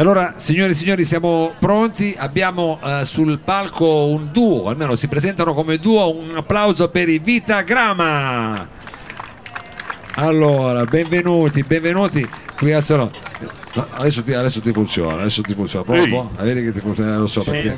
allora, signori e signori, siamo pronti. Abbiamo eh, sul palco un duo, almeno si presentano come duo. Un applauso per i Vitagrama. Allora, benvenuti, benvenuti qui al salone. No, adesso, ti, adesso ti funziona, adesso ti funziona. Prova un po', a vedere che ti funziona, lo so perché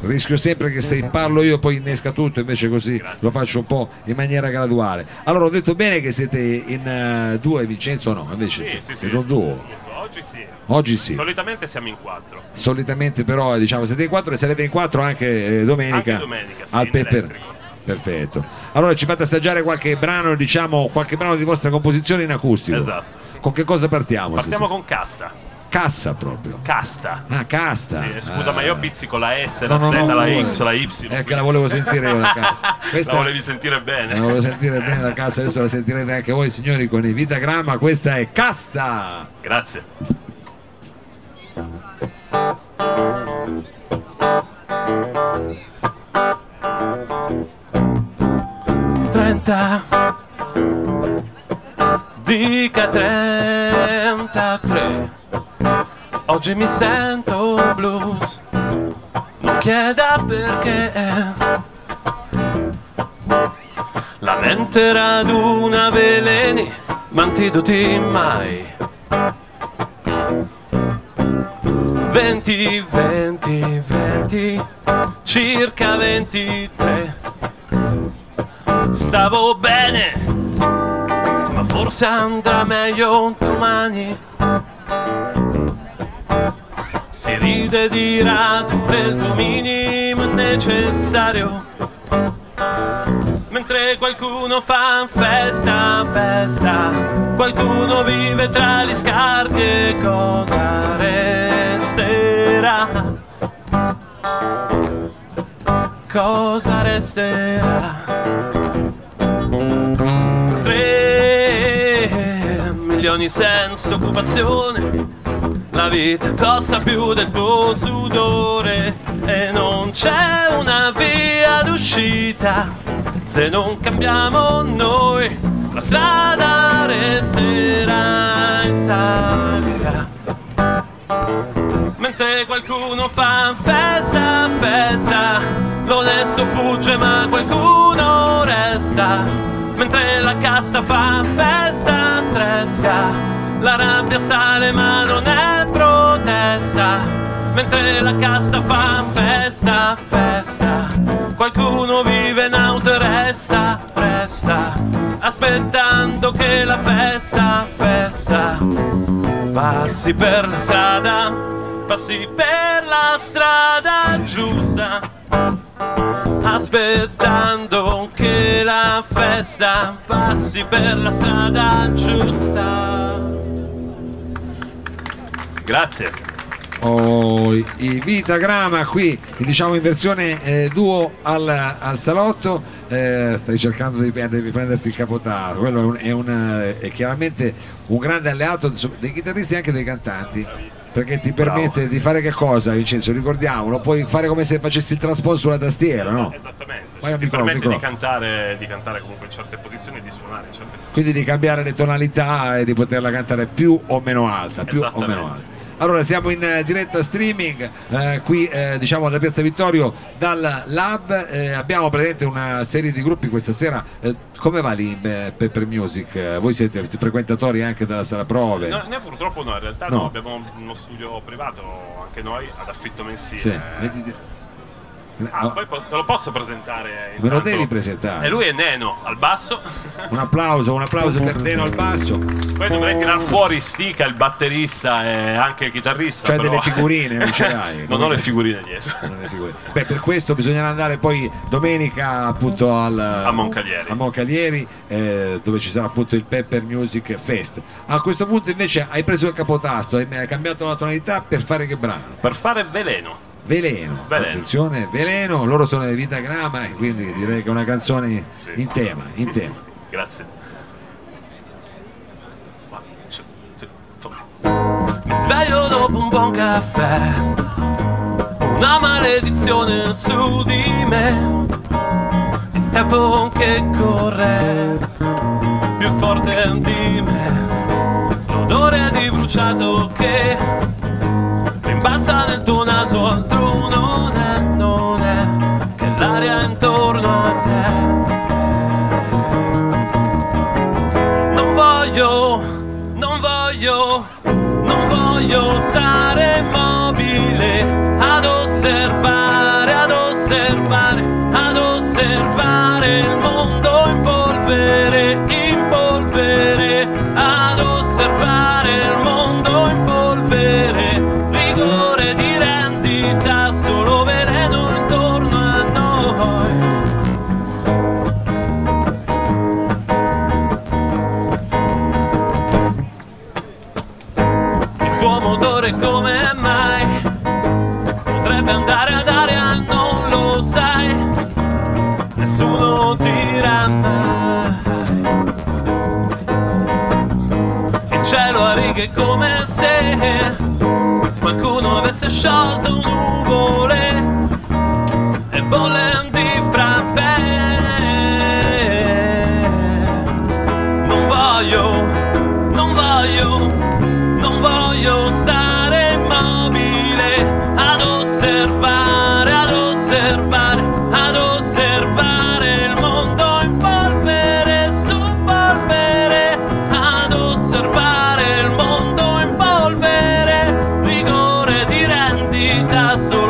rischio sempre che se parlo io poi innesca tutto, invece così lo faccio un po' in maniera graduale. Allora, ho detto bene che siete in eh, due, Vincenzo? No, invece Sì, sì, sì, sì. siete un duo. Oggi sì. Oggi sì. Solitamente siamo in quattro. Solitamente però diciamo siete in quattro e sarete in quattro anche eh, domenica, Anche domenica, sì, al Pepper. Perfetto. Allora ci fate assaggiare qualche brano, diciamo, qualche brano di vostra composizione in acustico. Esatto. Con che cosa partiamo? Partiamo stasera? con casta. Cassa proprio. Casta. Ah, casta. Sì, scusa, Ah. ma io pizzico la S, No, la no, Z, no, la figurati. X, la Y. Eh, che la volevo sentire io la cassa. Questa La volevi sentire bene. la volevo sentire bene la cassa, adesso la sentirete anche voi signori con i Vitagramma, questa è Casta. Grazie. Trenta Dica 33 Oggi mi sento blues. Non chieda perché. La mente raduna veleni Ma antidoti mai. 20, 20, 20 Circa 23 Stavo bene forse andrà meglio domani. Si ride di rato per il tuo minimo necessario. Mentre qualcuno fa festa, festa, qualcuno vive tra gli scarti e cosa resterà? Cosa resterà? Milioni senza occupazione. La vita costa più del tuo sudore e non c'è una via d'uscita. Se non cambiamo noi, la strada resterà in salita. Mentre qualcuno fa festa, festa, l'onesto fugge ma qualcuno resta. Mentre la casta fa festa, tresca, la rabbia sale ma non è protesta. Mentre la casta fa festa, festa, qualcuno vive in auto e resta, resta, aspettando che la festa, festa, passi per la strada, passi per la strada giusta, aspettando che la festa passi per la strada giusta. Grazie. Oh, i i Vitagramma qui diciamo in versione eh, duo al, al salotto Eh, stai cercando di, di prenderti il capotato quello è, un- è un, eh, è chiaramente un grande alleato dei chitarristi e anche dei cantanti perché ti permette di fare che cosa Vincenzo ricordiamolo puoi fare come se facessi il trasposto sulla tastiera no? Esattamente. Vai ti microfono, permette di microfono. cantare, di cantare comunque in certe posizioni e di suonare in certe posizioni. quindi di cambiare le tonalità e di poterla cantare più o meno alta più o meno alta allora siamo in eh, diretta streaming eh, qui eh, diciamo da Piazza Vittorio dal Lab eh, abbiamo presente una serie di gruppi questa sera Eh, come va lì eh, Pepper Music voi siete frequentatori anche della sala prove No, noi purtroppo no, in realtà No. no, abbiamo uno studio privato anche noi ad affitto mensile. Sì, Ah, poi po- te lo posso presentare? Me lo devi presentare. E lui è Neno al basso. un applauso un applauso per Deno al basso Poi dovrei tirar fuori Stica, il batterista e anche il chitarrista. Cioè però- delle figurine, non ce l'hai? non ho le figurine dietro. Beh, per questo bisognerà andare poi domenica appunto al, A Moncalieri. a Moncalieri, eh, dove ci sarà appunto il Pepper Music Fest. A questo punto invece hai preso il capotasto, hai hai cambiato la tonalità per fare che brano? Per fare veleno. Veleno. Veleno. Attenzione, Veleno, loro sono di Vita Grama e quindi direi che è una canzone Sì. in tema, in tema. Grazie. Three, four. Mi sveglio dopo un buon caffè. Una maledizione su di me. Il tempo che corre più forte di me. L'odore di bruciato che passa nel tuo naso altro non è, non è che l'aria intorno a te. Non voglio, non voglio, non voglio stare immobile ad osservare, ad osservare, ad osservare il mondo in polvere, righe come se qualcuno avesse sciolto nuvole e bolle vida sou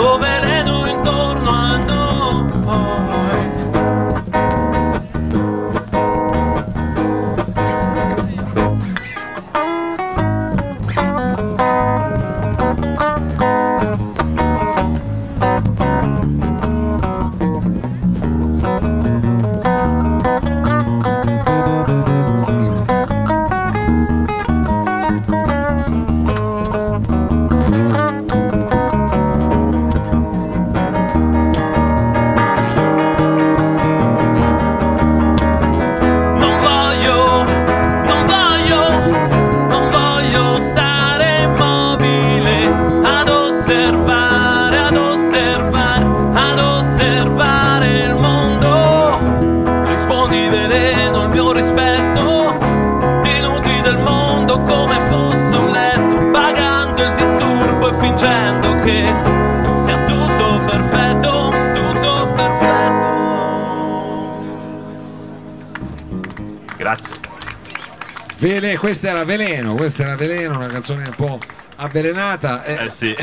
Vele- questa era Veleno, questa era Veleno, una canzone un po' avvelenata. Eh, Eh sì.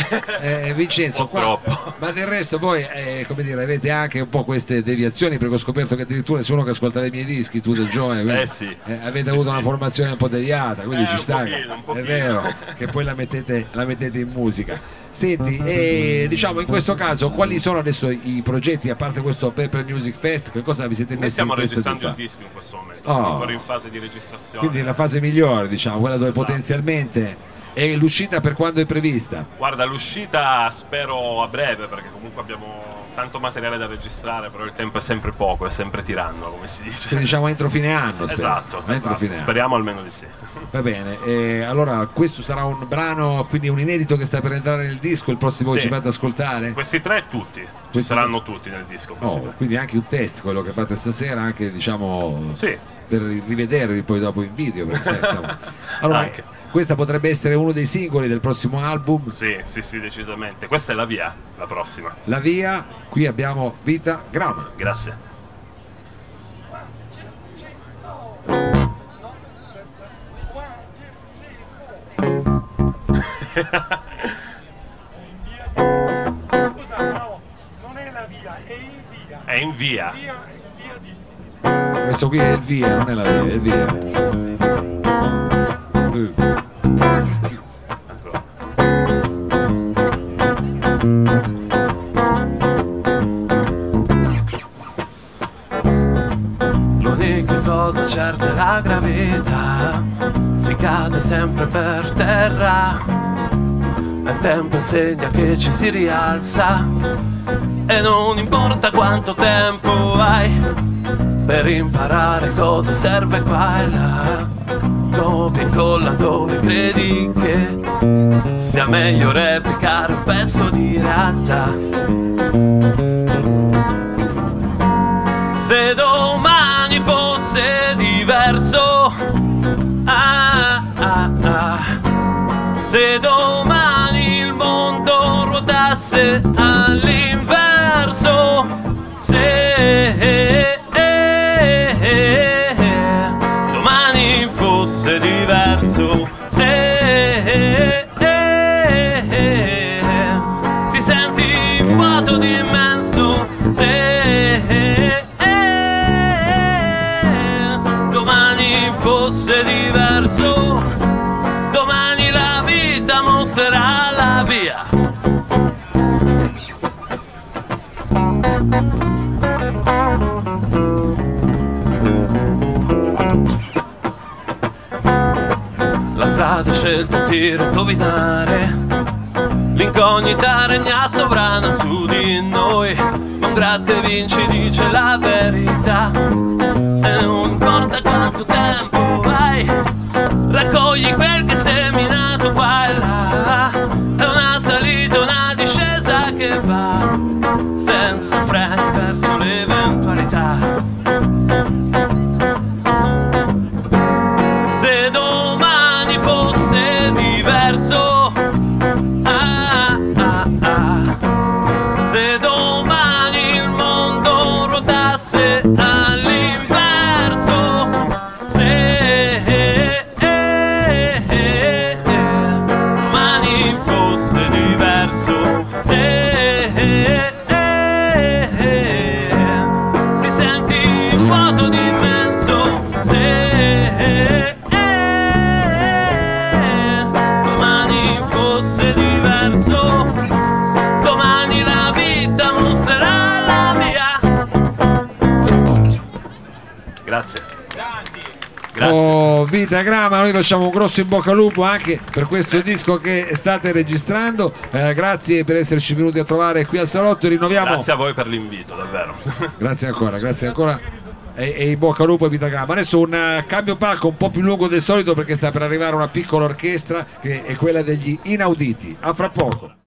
eh, Vincenzo, qua, ma del resto voi, eh, come dire, avete anche un po' queste deviazioni perché ho scoperto che addirittura sei uno che ascoltava i miei dischi, tu del giovane, quindi, Eh sì. avete Sì, avuto una formazione un po' deviata, quindi Eh, ci sta, è vero, che poi la mettete, la mettete in musica. Senti, e, diciamo in questo caso quali sono adesso i progetti, a parte questo Pepper Music Fest, che cosa vi siete Noi messi in stiamo registrando il disco in questo momento, Oh. siamo ancora in fase di registrazione. Quindi la fase migliore, diciamo, quella dove Esatto. potenzialmente e l'uscita per quando è prevista? Guarda, l'uscita spero a breve perché comunque abbiamo tanto materiale da registrare, però il tempo è sempre poco, è sempre tiranno, come si dice. Quindi diciamo entro fine anno, spero. Esatto, entro esatto. fine anno. speriamo almeno di sì. Va bene, e allora questo sarà un brano, quindi un inedito che sta per entrare nel disco, il prossimo Sì. ci fate ascoltare? Questi tre tutti, ci Questi saranno tutti nel disco. Oh, tre. quindi anche un test quello che fate stasera, anche diciamo Sì, per rivedervi poi dopo in video. Perché, sai, insomma. Allora. Questa potrebbe essere uno dei singoli del prossimo album. sì, sì, sì, decisamente. Questa è la via, la prossima. La via, qui abbiamo Vita Grama. Grazie. Scusa, no, non è la via, è in via. È in via. Via, via di... Questo qui è il via, non è la via, è il via. Tu. Gravità, si cade sempre per terra. Il tempo insegna che ci si rialza e non importa quanto tempo hai per imparare cosa serve qua e là. Copia e incolla dove credi che sia meglio replicare un pezzo di realtà. Se domani fosse diverso, ah, ah, ah. se domani il mondo ruotasse all'inverso. Scelto di indovinare L'incognita regna sovrana su di noi. Non gratte vinci dice la verità. E non importa quanto tempo hai Raccogli quel che sei se ti senti vuoto di immenso, se domani fosse diverso, domani la vita mostrerà la via. Grazie. Grazie. Vita Grama, noi facciamo un grosso in bocca al lupo anche per questo disco che state registrando. Eh, grazie per esserci venuti a trovare qui al salotto. Rinnoviamo. Grazie a voi per l'invito, davvero. Grazie ancora, grazie ancora. E, e in bocca al lupo a Vita Grama. Adesso un eh, cambio palco un po' più lungo del solito perché sta per arrivare una piccola orchestra che è quella degli inauditi. A fra poco.